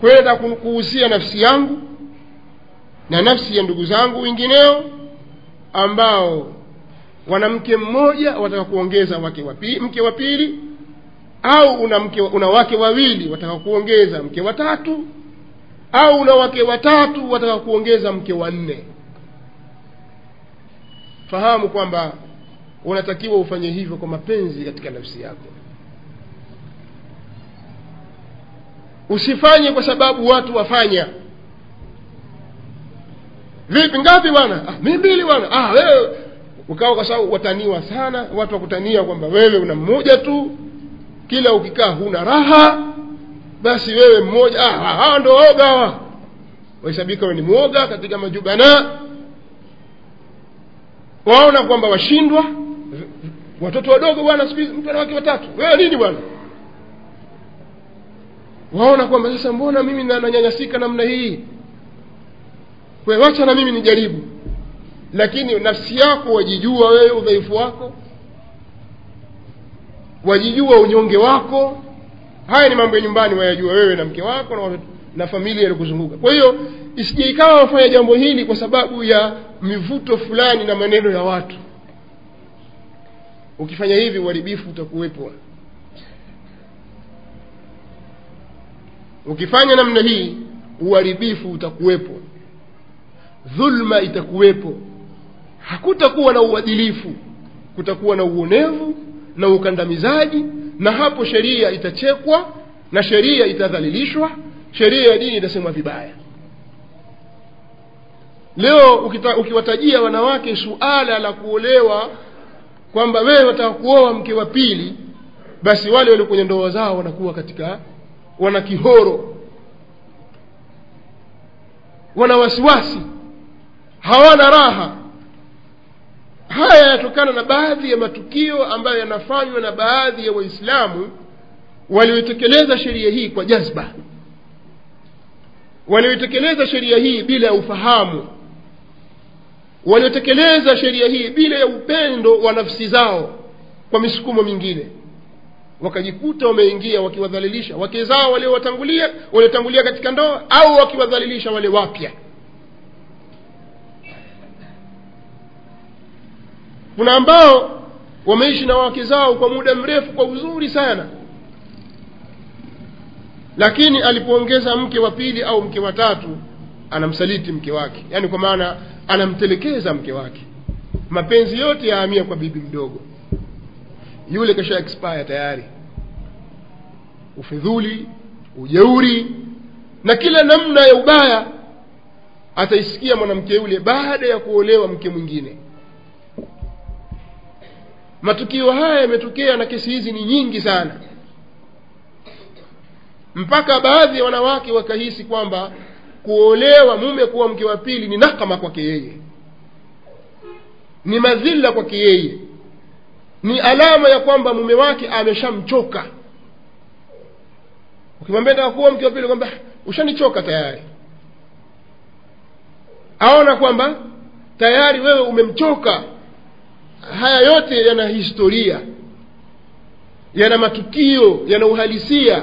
kwa kuuzia nafsi yangu na nafsi ya ndugu zangu wengineo ambao wanamke mmoja wataka kuongeza wake wapi, mke wa pili au una mke una wake wawili wataka kuongeza mke watatu au una wake watatu wataka kuongeza mke wa nne. Fahamu kwamba unatakiwa ufanye hivyo kwa mapenzi katika nafsi yako usifanye kwa sababu watu wafanya. Vipi ngapi bwana? Ah, mi mbili bwana. Ah, wewe. Ukawa kwa sababu wataniwa sana watu wakutania kwamba wewe una mmoja tu. Kila ukikaa huna raha basi wewe mmoja. Ah, hawa ndo waoga hawa. Wahesabika we ni mwoga katika majubana. Waona kwamba washindwa. Watoto wadogo bwana siku hizi mtu ana wake watatu. Wewe nini bwana waona kwamba sasa mbona mimi nanyanyasika namna hii? We wacha na mimi nijaribu. Lakini nafsi yako wajijua wewe udhaifu wako. Wajijua unyonge wako. Haya ni mambo ya nyumbani wayajua wewe na mke wako na, na familia ilikuzunguka kwa hiyo isije ikawa wafanya jambo hili kwa sababu ya mivuto fulani na maneno ya watu. Ukifanya hivi uharibifu utakuwepo ukifanya namna hii uharibifu utakuwepo. Dhulma itakuwepo. Hakutakuwa na uadilifu. Kutakuwa na uonevu na ukandamizaji na hapo sheria itachekwa na sheria itadhalilishwa sheria ya dini itasemwa vibaya. Leo ukita, ukiwatajia wanawake suala la kuolewa kwamba wewe wataka kuoa mke wa pili basi wale walio kwenye ndoa zao wanakuwa katika wana kihoro wana wasiwasi hawana raha. Haya yanatokana na baadhi ya matukio ambayo yanafanywa na baadhi ya waislamu walioitekeleza sheria hii kwa jazba. Walioitekeleza sheria hii bila ya ufahamu. Waliotekeleza sheria hii bila ya upendo wa nafsi zao kwa misukumo mingine wakajikuta wameingia wakiwadhalilisha wake zao waliowatangulia waliotangulia katika ndoa au wakiwadhalilisha wale wapya. Kuna ambao wameishi na wake zao kwa muda mrefu kwa uzuri sana. Lakini alipoongeza mke wa pili au mke wa tatu anamsaliti mke wake. Yaani kwa maana anamtelekeza mke wake. Mapenzi yote yahamia kwa bibi mdogo yule kesha expire tayari. Ufidhuli ujeuri na kila namna ya ubaya ataisikia mwanamke yule baada ya kuolewa mke mwingine. Matukio haya yametokea na kesi hizi ni nyingi sana. Mpaka baadhi ya wanawake wakahisi kwamba kuolewa mume kuwa mke wa pili ni nakama kwake yeye. Ni madhila kwake yeye ni alama ya kwamba mume wake ameshamchoka. Ukimwambia taka kuwa mke wa pili kwamba ushanichoka tayari. Aona kwamba tayari wewe umemchoka. Haya yote yana historia. Yana matukio yana uhalisia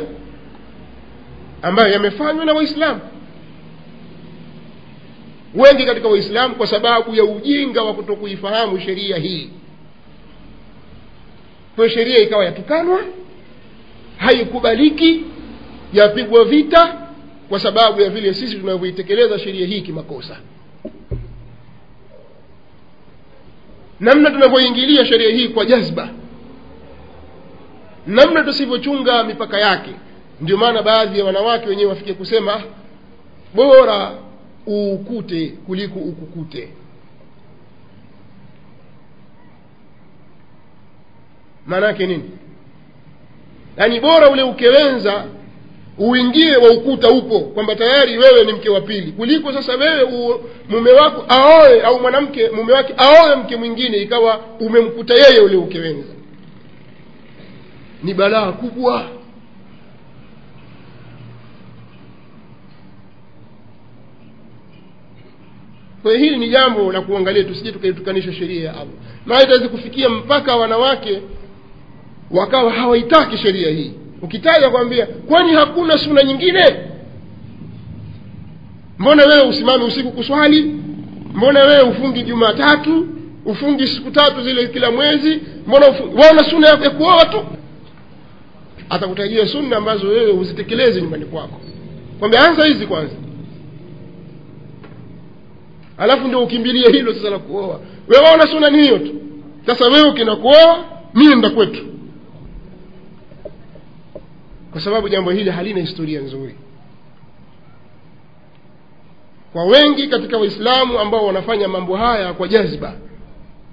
ambayo yamefanywa na waislamu. Wengi katika waislamu kwa sababu ya ujinga wa kutokuifahamu sheria hii kwayo sheria ikawa yatukanwa haikubaliki yapigwa vita kwa sababu ya vile sisi tunavyoitekeleza sheria hii kimakosa. Namna tunavyoingilia sheria hii kwa jazba namna tusivyochunga mipaka yake ndio maana baadhi ya wanawake wenyewe wafikie kusema "Ah, bora uukute kuliko ukukute maana nini? Yaani bora ule ukewenza uingie wa ukuta upo kwamba tayari wewe ni mke wa pili. Kuliko sasa wewe mume wako aoe au mwanamke mume wake aoe mke mwingine ikawa umemkuta yeye ule ukewenza. Ni balaa kubwa. Kwa hili ni jambo la kuangalia tusije tukaitukanisha sheria ya allah. Maana itaweza kufikia mpaka wanawake wakawa hawaitaki sheria hii. Ukitaja kwambia kwani hakuna suna nyingine? Mbona wewe usimame usiku kuswali? Mbona wewe ufungi jumatatu? Ufungi siku tatu zile kila mwezi? Mbona waona suna ya kuoa tu? Atakutajia sunna ambazo wewe uzitekeleze nyumbani kwako. Kwambia anza hizi kwanza. Alafu ndio ukimbilie hilo sasa la kuoa. Wewe waona suna ni hiyo tu. Sasa wewe ukina mimi nda kwetu kwa sababu jambo hili halina historia nzuri. Kwa wengi katika waislamu ambao wanafanya mambo haya kwa jazba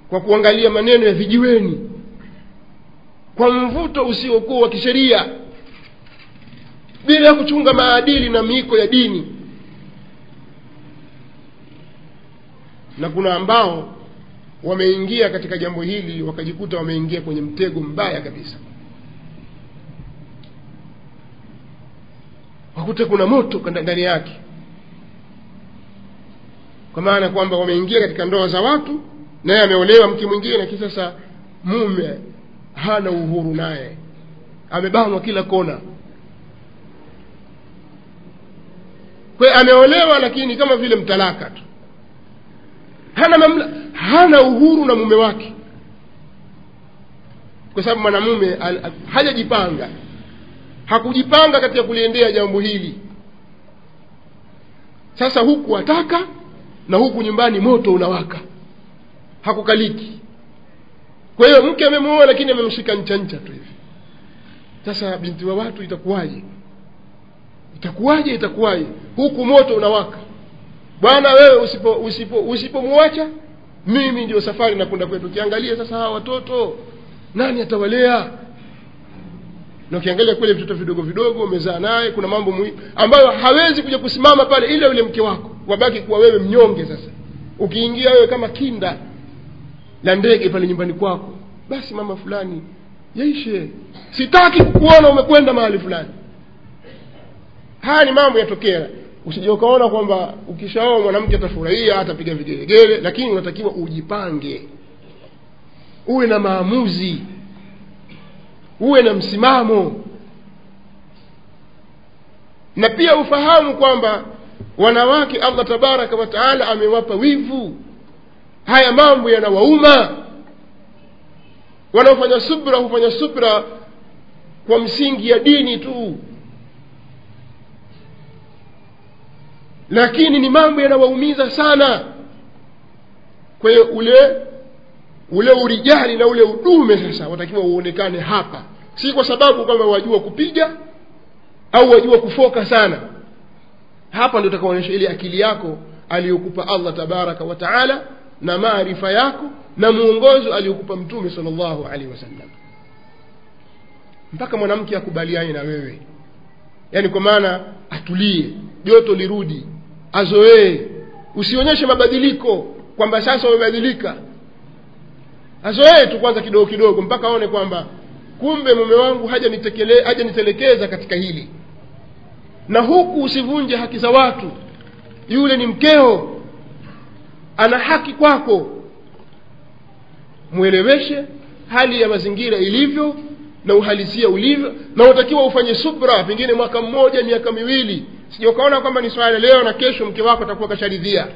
kwa kuangalia maneno ya vijiweni kwa mvuto usiokuwa wa kisheria bila ya kuchunga maadili na miiko ya dini. Na kuna ambao wameingia katika jambo hili wakajikuta wameingia kwenye mtego mbaya kabisa wakute kuna moto ndani yake. Kwa maana kwamba wameingia katika ndoa za watu naye ameolewa mke mwingine lakini sasa mume hana uhuru naye. Amebanwa kila kona. Kwa ameolewa lakini kama vile mtalaka tu. Hana mamla, hana uhuru na mume wake. Kwa sababu mwanamume hajajipanga hakujipanga katika kuliendea jambo hili. Sasa huku ataka na huku nyumbani moto unawaka. Hakukaliki. Kwa hiyo mke amemwoa lakini amemshika ncha ncha tu hivi. Sasa binti wa watu itakuwaje? Itakuwaje? Itakuwaje? Huku moto unawaka. Bwana wewe usipo usipo usipomwacha mimi ndio safari nakwenda kwetu. Ukiangalia sasa hawa watoto. Nani atawalea na ukiangalia kule vitoto vidogo vidogo umezaa naye kuna mambo muhimu ambayo hawezi kuja kusimama pale ila yule mke wako. Wabaki kuwa wewe mnyonge sasa. Ukiingia wewe kama kinda la ndege pale nyumbani kwako basi mama fulani yaishe. Sitaki kukuona umekwenda mahali fulani. Haya ni mambo yatokea. Usije ukaona kwamba ukishaoa mwanamke atafurahia atapiga vigelegele lakini unatakiwa ujipange. Uwe na maamuzi uwe na msimamo. Na pia ufahamu kwamba wanawake allah tabaraka wataala amewapa wivu. Haya mambo yanawauma. Wanaofanya subra hufanya subra kwa msingi ya dini tu. Lakini ni mambo yanawaumiza sana. Kwa ule ule urijali na ule udume sasa watakiwa uonekane hapa. Si kwa sababu kwamba wajua kupiga au wajua kufoka sana. Hapa ndio utakaonyesha ile akili yako aliyokupa allah tabaraka wa taala na maarifa yako na mwongozo aliyokupa mtume sal llahu alaihi wasallam. Mpaka mwanamke akubaliane na wewe. Yaani kwa maana atulie joto lirudi azoee. Usionyeshe mabadiliko kwamba sasa umebadilika azoee tu kwanza kidogo kidogo mpaka aone kwamba kumbe mume wangu hajanitelekeza katika hili. Na huku usivunje haki za watu. Yule ni mkeo. Ana haki kwako. Mweleweshe hali ya mazingira ilivyo na uhalisia ulivyo na unatakiwa ufanye subra pengine mwaka mmoja miaka miwili. Sija ukaona kwamba ni swala leo na kesho mke wako atakuwa kasharidhia.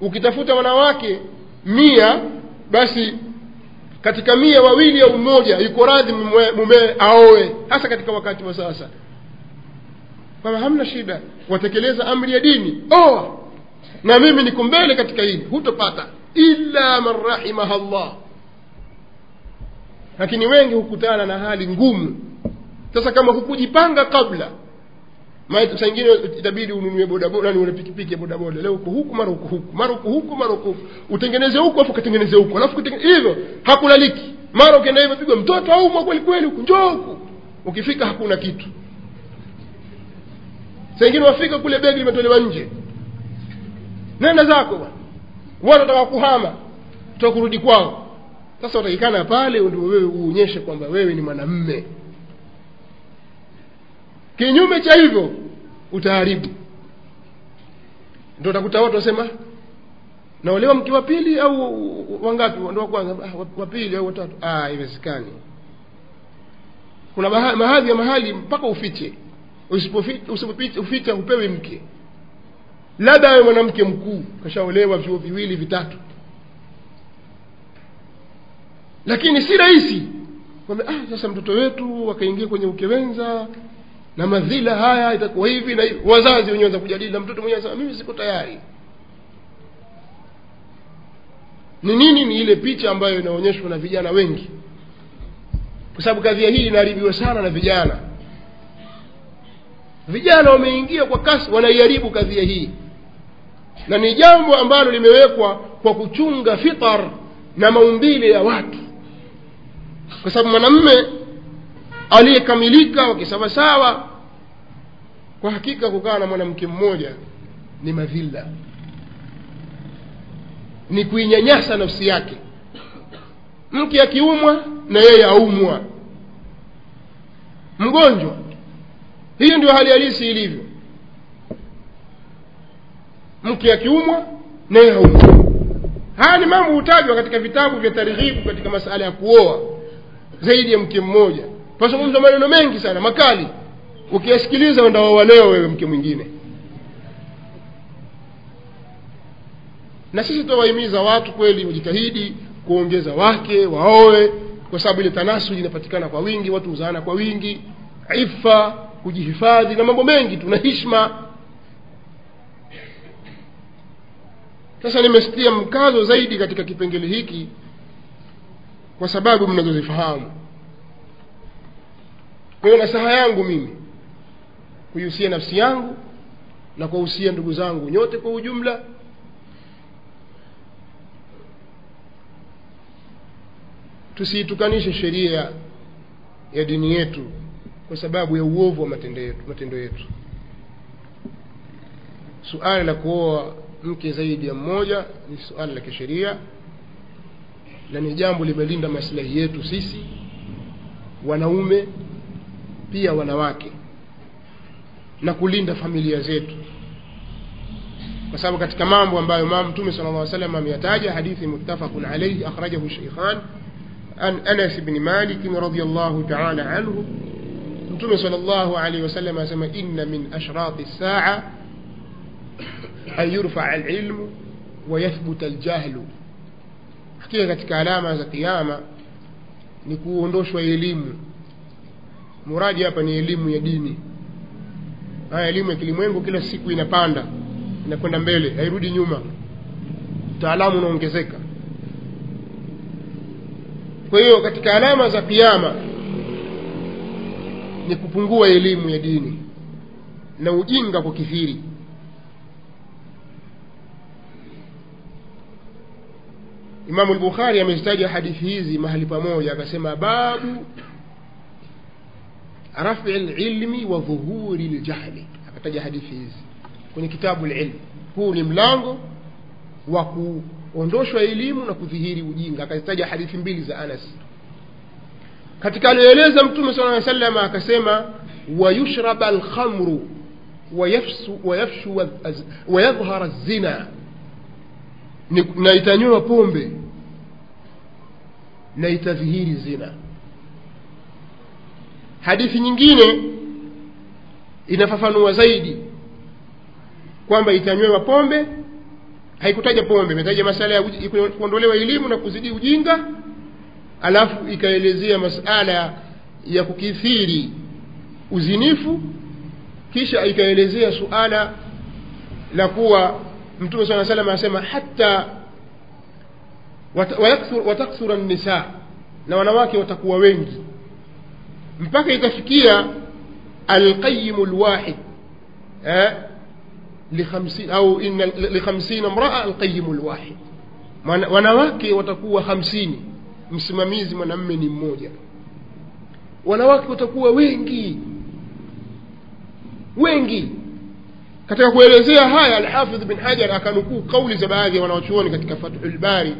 Ukitafuta wanawake mia basi katika mia wawili au mmoja yuko radhi mumee aoe hasa katika wakati wa sasa. Kwamba hamna shida watekeleza amri ya dini. Oa na mimi niko mbele katika hili hutopata. Illa man rahimaha llah lakini wengi hukutana na hali ngumu. Sasa kama hukujipanga kabla saa ingine itabidi ununue bodaboda ni pikipiki bodaboda. Leo uko huku mara uko huku mara uko huku mara uko utengeneze huku alafu ukatengeneze huku alafu hivyo hakulaliki. Mara ukienda hivyo pigwa mtoto aumwa kweli kweli huku njoo huku. Ukifika hakuna kitu. Saa ingine wafika kule begi limetolewa nje. Nenda zako bwana. Watu wataka kuhama toka kurudi kwao. Sasa utakikana pale ndio wewe uonyeshe kwamba wewe ni mwanamme kinyume cha hivyo utaharibu. Ndo utakuta watu wasema naolewa mke wa pili au wangapi? Ndo wa kwanza wa pili au watatu haiwezekani. Kuna mahadhi ya mahali mpaka ufiche. Usipoficha hupewi mke. Labda awe mwanamke mkuu kashaolewa vyuo viwili vitatu. Lakini si rahisi. Ah, sasa mtoto wetu wakaingia kwenye ukewenza na madhila haya itakuwa hivi na hivi. Wazazi wenyewe wanza kujadili na mtoto mwenyewe anasema mimi siko tayari. Ni nini? Ni ile picha ambayo inaonyeshwa na vijana wengi. Kwa sababu kadhia hii inaharibiwa sana na vijana. Vijana wameingia kwa kasi wanaiharibu kadhia hii. Na ni jambo ambalo limewekwa kwa kuchunga fitar na maumbile ya watu. Kwa sababu mwanamme aliyekamilika wakisawasawa kwa hakika kukaa na mwanamke mmoja ni madhila ni kuinyanyasa nafsi yake. Mke akiumwa na yeye aumwa. Mgonjwa hiyo ndio hali halisi ilivyo. Mke akiumwa na yeye aumwa. Haya ni mambo hutajwa katika vitabu vya targhibu katika masala ya kuoa zaidi ya mke mmoja pazungumza maneno mengi sana makali. Ukiyasikiliza undawawa leo wewe mke mwingine. Na sisi tutawahimiza watu kweli wajitahidi kuongeza wake waoe kwa sababu ile tanasuli inapatikana kwa wingi watu huzaana kwa wingi ifa kujihifadhi na mambo mengi tuna hishma sasa nimesitia mkazo zaidi katika kipengele hiki kwa sababu mnazozifahamu kwa hiyo nasaha yangu mimi kuihusia nafsi yangu na kuwahusia ndugu zangu nyote kwa ujumla. Tusiitukanishe sheria ya dini yetu kwa sababu ya uovu wa matendo yetu, matendo yetu. Suala la kuoa mke zaidi ya mmoja ni suala la kisheria na ni jambo limelinda maslahi yetu sisi wanaume pia wanawake na kulinda familia zetu kwa sababu katika mambo ambayo mama mtume sala llah salam ameyataja hadithi muttafaqun alaihi akhrajahu sheikhan an anas bni malikin radiallahu taala anhu mtume sala llahu alaihi wasallam anasema inna min ashrati lsaa an yurfaa alilmu wayathbuta aljahlu hakika katika alama za kiama ni kuondoshwa elimu muradi hapa ni elimu ya dini. Haya elimu ya kilimwengu kila siku inapanda inakwenda mbele hairudi nyuma. Utaalamu unaongezeka. Kwa hiyo katika alama za kiama ni kupungua elimu ya dini na ujinga kwa kithiri imamu lbukhari amezitaja hadithi hizi mahali pamoja akasema babu rafi lilmi wa dhuhuri ljahli akataja hadithi hizi. Kwenye kitabu lilmi huu ni mlango wa kuondoshwa elimu na kudhihiri ujinga. Akazitaja hadithi mbili za anas. Katika aliyoeleza mtume sala aa salama akasema wayushraba alkhamru wayafshu wayadhhara zina na itanywewa pombe na itadhihiri zina hadithi nyingine inafafanua zaidi kwamba itanywewa pombe haikutaja pombe imetaja masala ya kuondolewa elimu na kuzidi ujinga alafu ikaelezea masala ya kukithiri uzinifu kisha ikaelezea suala la kuwa mtume saa salam anasema hata watakthura nisa na wanawake watakuwa wengi mpaka ikafikia alqayimu lwahid eh, au lihamsina mraa alqayimu lwahid wanawake watakuwa hamsini msimamizi mwanamme ni mmoja. Wanawake watakuwa wengi wengi. Katika kuelezea haya alhafidh bin hajar akanukuu kauli za baadhi ya wanawachuoni katika fathulbari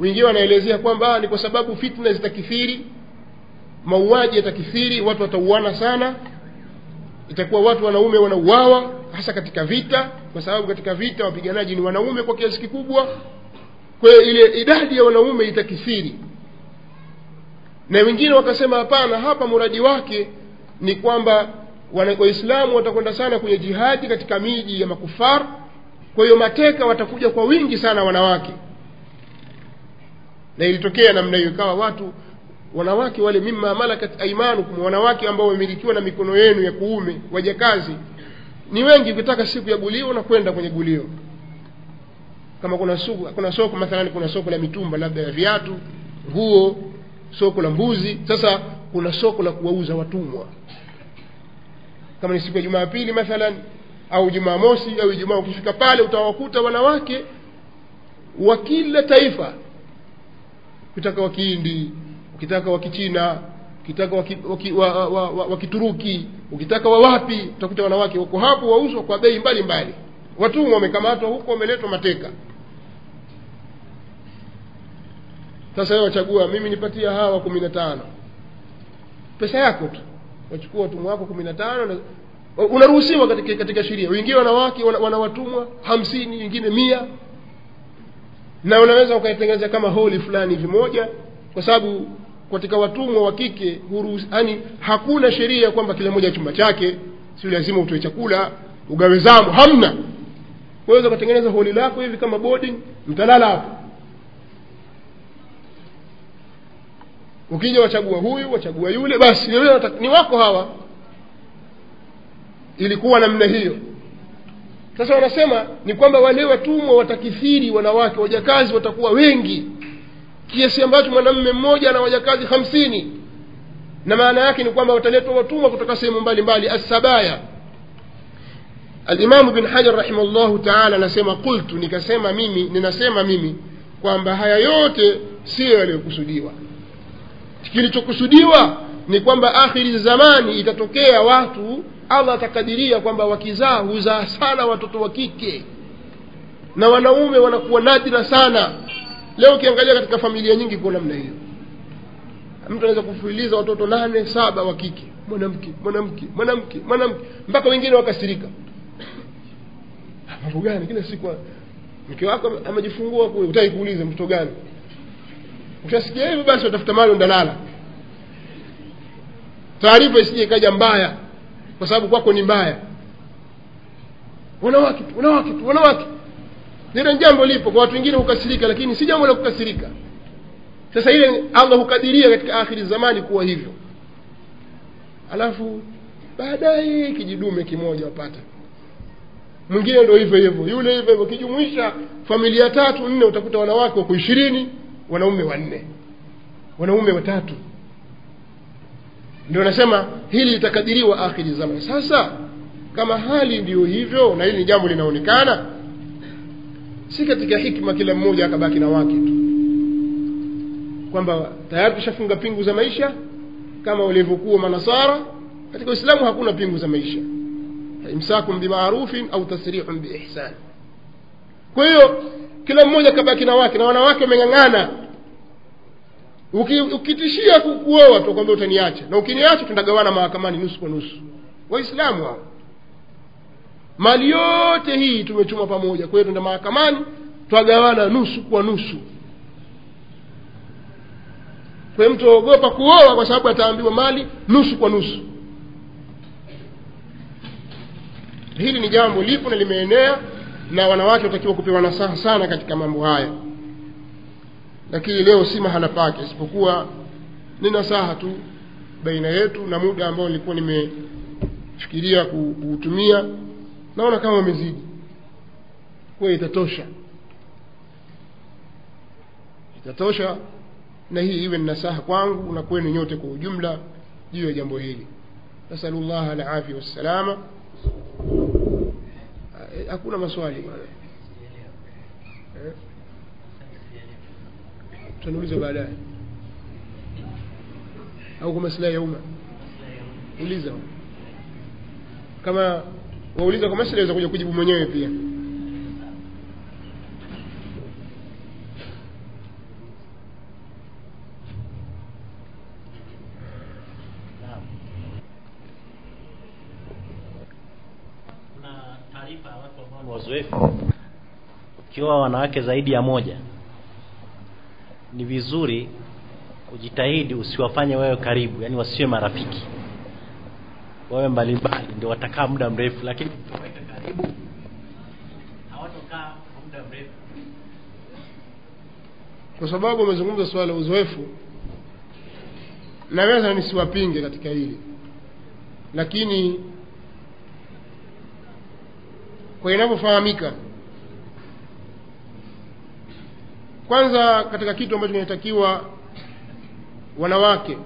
wengine wanaelezea kwamba ni kwa sababu fitna zitakithiri mauaji yatakithiri watu watauana sana itakuwa watu wanaume wanauawa hasa katika vita kwa sababu katika vita wapiganaji ni wanaume kwa kiasi kikubwa. Kwa ile idadi ya wanaume itakithiri. Na wengine wakasema hapana hapa muradi wake ni kwamba waislamu watakwenda sana kwenye jihadi katika miji ya makufar. Kwa hiyo mateka watakuja kwa wingi sana wanawake. Na ilitokea namna hiyo ikawa watu wanawake wale mimma malakat aimanukum wanawake ambao wamemilikiwa na mikono yenu ya kuume wajakazi ni wengi ukitaka siku ya gulio unakwenda kwenye gulio. Kama kuna soko, kuna soko mathalani kuna soko la mitumba labda ya viatu nguo soko la mbuzi. Sasa kuna soko la kuwauza watumwa. Kama ni siku ya jumapili mathalan au jumamosi au ijumaa ukifika pale utawakuta wanawake wa kila taifa kutaka wa kihindi ukitaka wa kichina ukitaka wa, ki, wa, ki, wa, wa, wa, wa kituruki ukitaka wa wapi utakuta wanawake wako hapo wauzwa kwa bei mbalimbali. Watumwa wamekamatwa huko wameletwa mateka. Sasa wewe wachagua mimi nipatia hawa kumi na tano. Pesa yako tu. Wachukua watumwa wako kumi na tano unaruhusiwa katika, katika sheria. Wengine wanawake wana, wana watumwa hamsini wengine mia. Na unaweza ukaitengeneza kama holi fulani hivi moja kwa sababu katika watumwa wa kike yani hakuna sheria kwamba kila mmoja chumba chake sio lazima utoe chakula ugawe zamu hamna. Unaweza ukatengeneza holi lako hivi kama boarding mtalala hapo. Ukija wachagua huyu wachagua yule basi ni wako hawa. Ilikuwa namna hiyo. Sasa wanasema ni kwamba wale watumwa watakithiri wanawake wajakazi watakuwa wengi kiasi ambacho mwanamume mmoja ana wajakazi hamsini. Na maana yake ni kwamba wataletwa watumwa kutoka sehemu mbalimbali. Assabaya. Alimamu bin hajar rahimahullahu taala anasema qultu nikasema mimi ninasema mimi kwamba haya yote siyo yaliyokusudiwa. Kilichokusudiwa ni kwamba akhiri zamani itatokea watu allah atakadiria kwamba wakizaa huzaa sana watoto wa kike. Na wanaume wanakuwa nadira sana leo ukiangalia katika familia nyingi kwa namna hiyo. Mtu anaweza kufululiza watoto nane saba wa kike. Mwanamke mwanamke mwanamke mwanamke. Mpaka wengine wakasirika. Mambo gani? Kila siku mke wako amejifungua kule. Utaki kuuliza mtoto gani. Ukishasikia hivyo basi watafuta mali ndalala. Taarifa isije ikaja mbaya kwa sababu kwako ni mbaya. Wanawake wanawake wanawake lile jambo lipo kwa watu wengine hukasirika lakini si jambo la kukasirika. Sasa ile allah hukadiria katika akhiri zamani kuwa hivyo. Alafu baadaye kijidume kimoja wapata. Mwingine ndo hivyo hivyo yule hivyo hivyo kijumuisha familia tatu nne utakuta wanawake wako ishirini wanaume wanne. Wanaume watatu. Ndio nasema hili litakadiriwa akhiri zamani. Sasa kama hali ndiyo hivyo na hili ni jambo linaonekana si katika hikma kila mmoja akabaki na wake tu. Kwamba tayari tushafunga pingu za maisha kama walivyokuwa manasara katika uislamu hakuna pingu za maisha. Imsakum bimaarufin au tasrihun biihsan kwa hiyo kila mmoja kabaki na wake na wanawake wameng'ang'ana. Ukitishia kuoa tu kwamba utaniacha. Na ukiniacha tunagawana mahakamani nusu kwa nusu. Waislamu hao mali yote hii tumechuma pamoja kwa hiyo tuenda mahakamani twagawana nusu kwa nusu. Kwa hiyo mtu aogopa kuoa kwa sababu ataambiwa mali nusu kwa nusu. Hili ni jambo lipo na limeenea na wanawake watakiwa kupewa nasaha sana katika mambo haya. Lakini leo si mahala pake isipokuwa ni nasaha tu baina yetu na muda ambao nilikuwa nimefikiria kuutumia naona kama wamezidi kwa itatosha. Itatosha na hii iwe nasaha kwangu na kwenu nyote kwa ujumla juu ya jambo hili. Nasalu llah alafia wassalama hakuna maswali. Eh? tutaniuliza baadaye. Au kwa maslahi ya umma? Uliza. Kama wauliza kwa maslahi aweza kuja kujibu mwenyewe pia. Wazoefu. Ukiwa wanawake zaidi ya moja ni vizuri ujitahidi usiwafanye wewe karibu yani wasiwe marafiki wawe mbalimbali ndio watakaa muda mrefu lakini karibu. Hawatokaa kwa sababu amezungumza suala la uzoefu naweza nisiwapinge katika hili. Lakini kwa inavyofahamika kwanza katika kitu ambacho kinatakiwa wanawake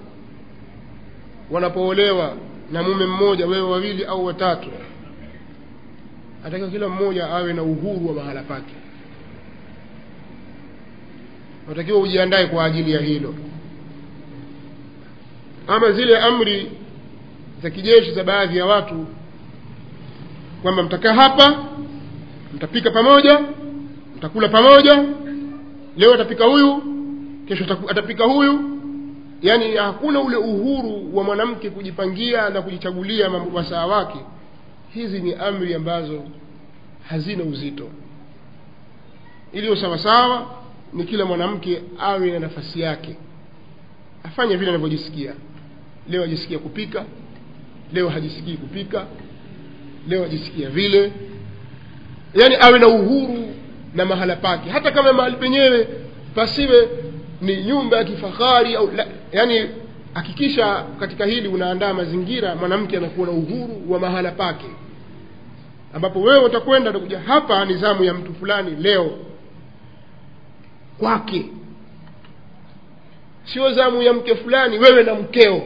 wanapoolewa na mume mmoja wewe wawili au watatu. Atakiwa kila mmoja awe na uhuru wa mahala pake. Unatakiwa ujiandae kwa ajili ya hilo. Ama zile amri za kijeshi za baadhi ya watu kwamba mtakaa hapa mtapika pamoja mtakula pamoja leo atapika huyu kesho atapika huyu yaani hakuna ule uhuru wa mwanamke kujipangia na kujichagulia mambo- wasaa wake. Hizi ni amri ambazo hazina uzito. Iliyo sawasawa ni kila mwanamke awe na nafasi yake. Afanye vile anavyojisikia. Leo ajisikia kupika leo hajisikii kupika leo ajisikia vile. Yaani awe na uhuru na mahala pake. Hata kama mahali penyewe pasiwe ni nyumba ya kifahari au la, yani hakikisha katika hili unaandaa mazingira mwanamke anakuwa na uhuru wa mahala pake. Ambapo wewe utakwenda utakuja hapa ni zamu ya mtu fulani leo. Kwake. Sio zamu ya mke fulani wewe na mkeo.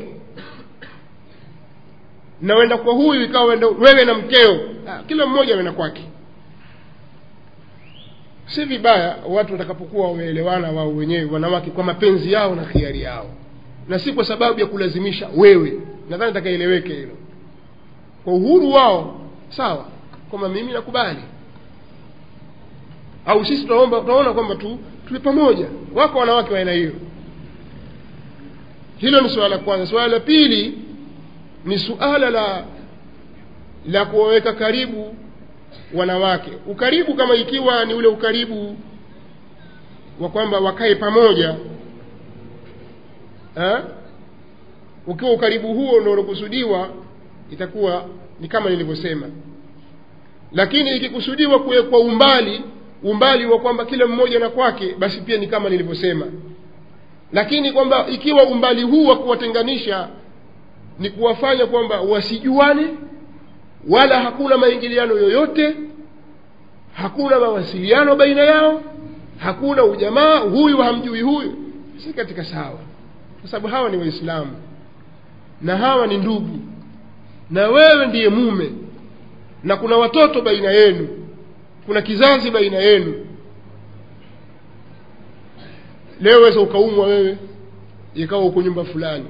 Na wenda kwa huyu ikawa wewe na mkeo. Ah, kila mmoja wenda kwake. Si vibaya watu watakapokuwa wameelewana wao wenyewe wanawake kwa mapenzi yao na khiari yao na si kwa sababu ya kulazimisha wewe. Nadhani takaeleweke hilo. Kwa uhuru wao sawa. Kwamba mimi nakubali. Au sisi tunaomba tunaona kwamba tu tuwe pamoja. Wako wanawake wa aina hiyo. Hilo ni suala la kwanza. Suala la pili ni suala la la kuwaweka karibu wanawake. Ukaribu kama ikiwa ni ule ukaribu wa kwamba wakae pamoja ukiwa ukaribu huo ndio unakusudiwa itakuwa ni kama nilivyosema. Lakini ikikusudiwa kuwekwa umbali umbali wa kwamba kila mmoja na kwake basi pia ni kama nilivyosema. Lakini kwamba ikiwa umbali huu wa kuwatenganisha ni kuwafanya kwamba wasijuane wala hakuna maingiliano yoyote hakuna mawasiliano baina yao hakuna ujamaa huyu hamjui huyu si katika sawa kwa sababu hawa ni waislamu. Na hawa ni ndugu. Na wewe ndiye mume. Na kuna watoto baina yenu. Kuna kizazi baina yenu. Leo weza ukaumwa wewe ikawa uko nyumba fulani.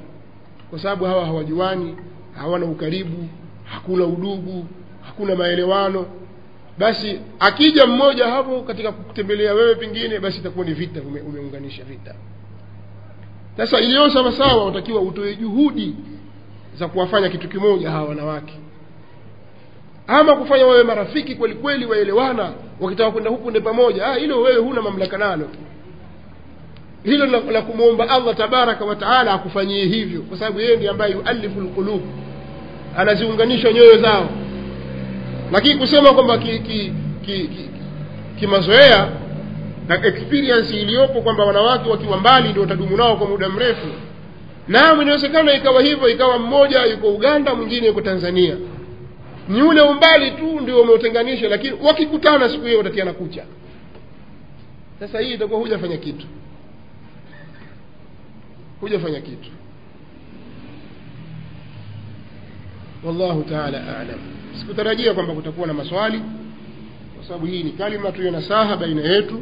Kwa sababu hawa hawajuani hawana ukaribu hakuna udugu hakuna maelewano. Basi akija mmoja hapo katika kutembelea wewe pengine basi itakuwa ni vita ume, umeunganisha vita sasa iliyo sawasawa unatakiwa utoe juhudi za kuwafanya kitu kimoja hawa wanawake. Ama kufanya wawe marafiki kweli kweli waelewana wakitaka kwenda huku nde pamoja. Ah, hilo wewe huna mamlaka nalo. Hilo la, la kumwomba allah tabaraka wataala akufanyie hivyo kwa sababu yeye ndiye ambaye yualifu lqulub anaziunganisha nyoyo zao. Lakini kusema kwamba kimazoea ki, ki, ki, kimazoea na experience iliyopo kwamba wanawake wakiwa mbali ndio watadumu nao kwa muda mrefu. Naam inawezekana ikawa hivyo ikawa mmoja yuko uganda mwingine yuko tanzania. Ni ule umbali tu ndio umeutenganisha lakini wakikutana siku hiyo watatiana kucha. Sasa hii itakuwa hujafanya kitu. Hujafanya kitu. Wallahu taala alam. Sikutarajia kwamba kutakuwa na maswali kwa sababu hii ni kalima tuyo nasaha baina yetu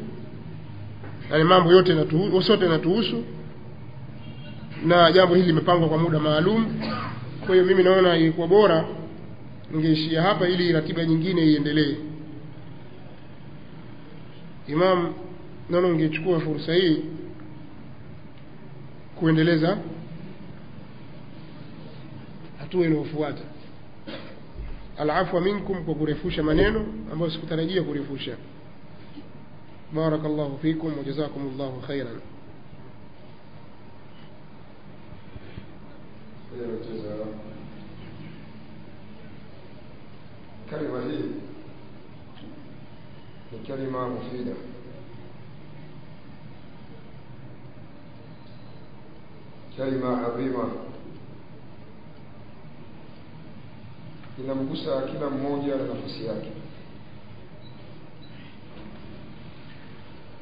na ni mambo yote natuhu, sote natuhusu na jambo hili limepangwa kwa muda maalum. Kwa hiyo mimi naona ilikuwa bora ningeishia hapa ili ratiba nyingine iendelee. Imam naona ungechukua fursa hii kuendeleza hatua inayofuata alafwa minkum kwa kurefusha maneno ambayo sikutarajia kurefusha barakallahu fikum wajazakum llahu khairan kuelekeza kalima hii ni kalima mufida kalima adhima inamgusa kila mmoja na nafasi yake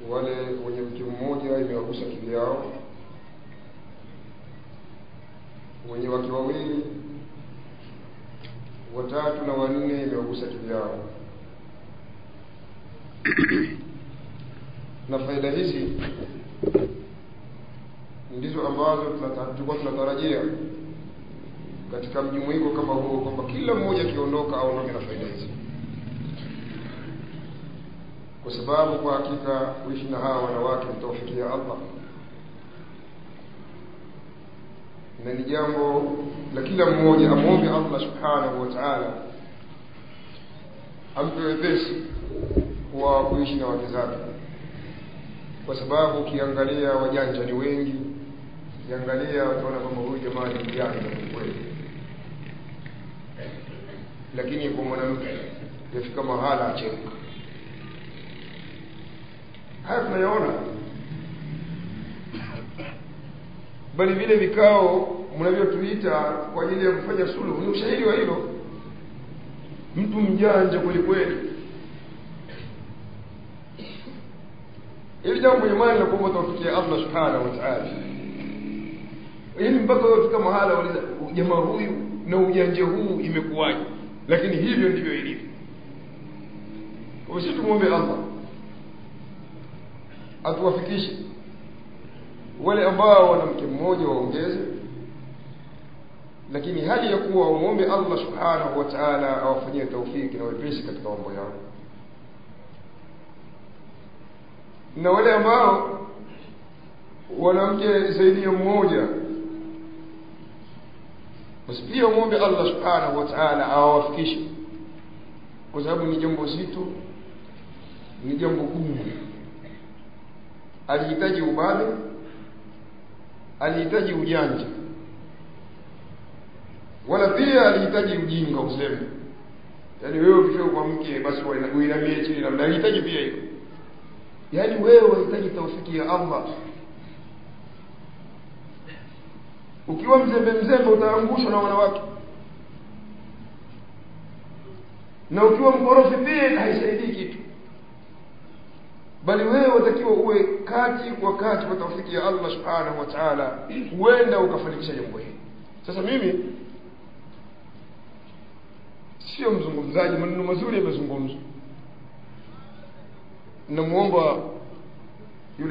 wale wenye mti mmoja imewagusa kivyao wenye wake wawili watatu na wanne imewagusa kivyao na faida hizi ndizo ambazo tulikuwa tunatarajia katika mjumuiko kama huo kwamba kila mmoja akiondoka aondoke na faida hizi kwa sababu kwa hakika kuishi na hawa wanawake mtaufikia allah. Na ni jambo la kila mmoja amwombe allah subhanahu wa taala ampe wepesi wa kuishi na wake zake. Kwa sababu ukiangalia wajanja ni wengi ukiangalia utaona kwamba huyu jamaa ni mjanja kweli lakini kwa mwanamke yafika mahala acheka haya tunayaona. Bali vile vikao mnavyotuita kwa ajili ya kufanya suluhu. Ni ushahidi wa hilo. Mtu mjanja kweli kweli. Ili jambo jamani la kuomba tawfikia allah subhanahu wa taala. Yaani mpaka wafika mahala waliza jamaa huyu na ujanja huu imekuwaje? Lakini hivyo ndivyo ilivyo. Tumwombe allah atuwafikishe wale ambao wana mke mmoja waongeze. Lakini hali ya kuwa wamwombe allah subhanahu wa taala awafanyie taufiki na wepesi katika mambo yao. Na wale ambao wanamke zaidi ya mmoja basi pia umwombe allah subhanahu wa taala awawafikishe. Kwa sababu ni jambo zito ni jambo gumu alihitaji ubabe alihitaji ujanja. Wala pia alihitaji ujinga useme. Yaani wewe ukifika kwa mke basi uinamie chini labda alihitaji pia hiyo yaani wewe wahitaji taufiki ya allah. Ukiwa mzembe mzembe utaangushwa na wanawake. Na ukiwa mkorofi pia haisaidii kitu bali wewe watakiwa uwe kati kwa kati kwa taufiki ya allah subhanahu wa taala huenda ukafanikisha jambo hili. Sasa mimi sio mzungumzaji maneno mazuri yamezungumzwa. Namwomba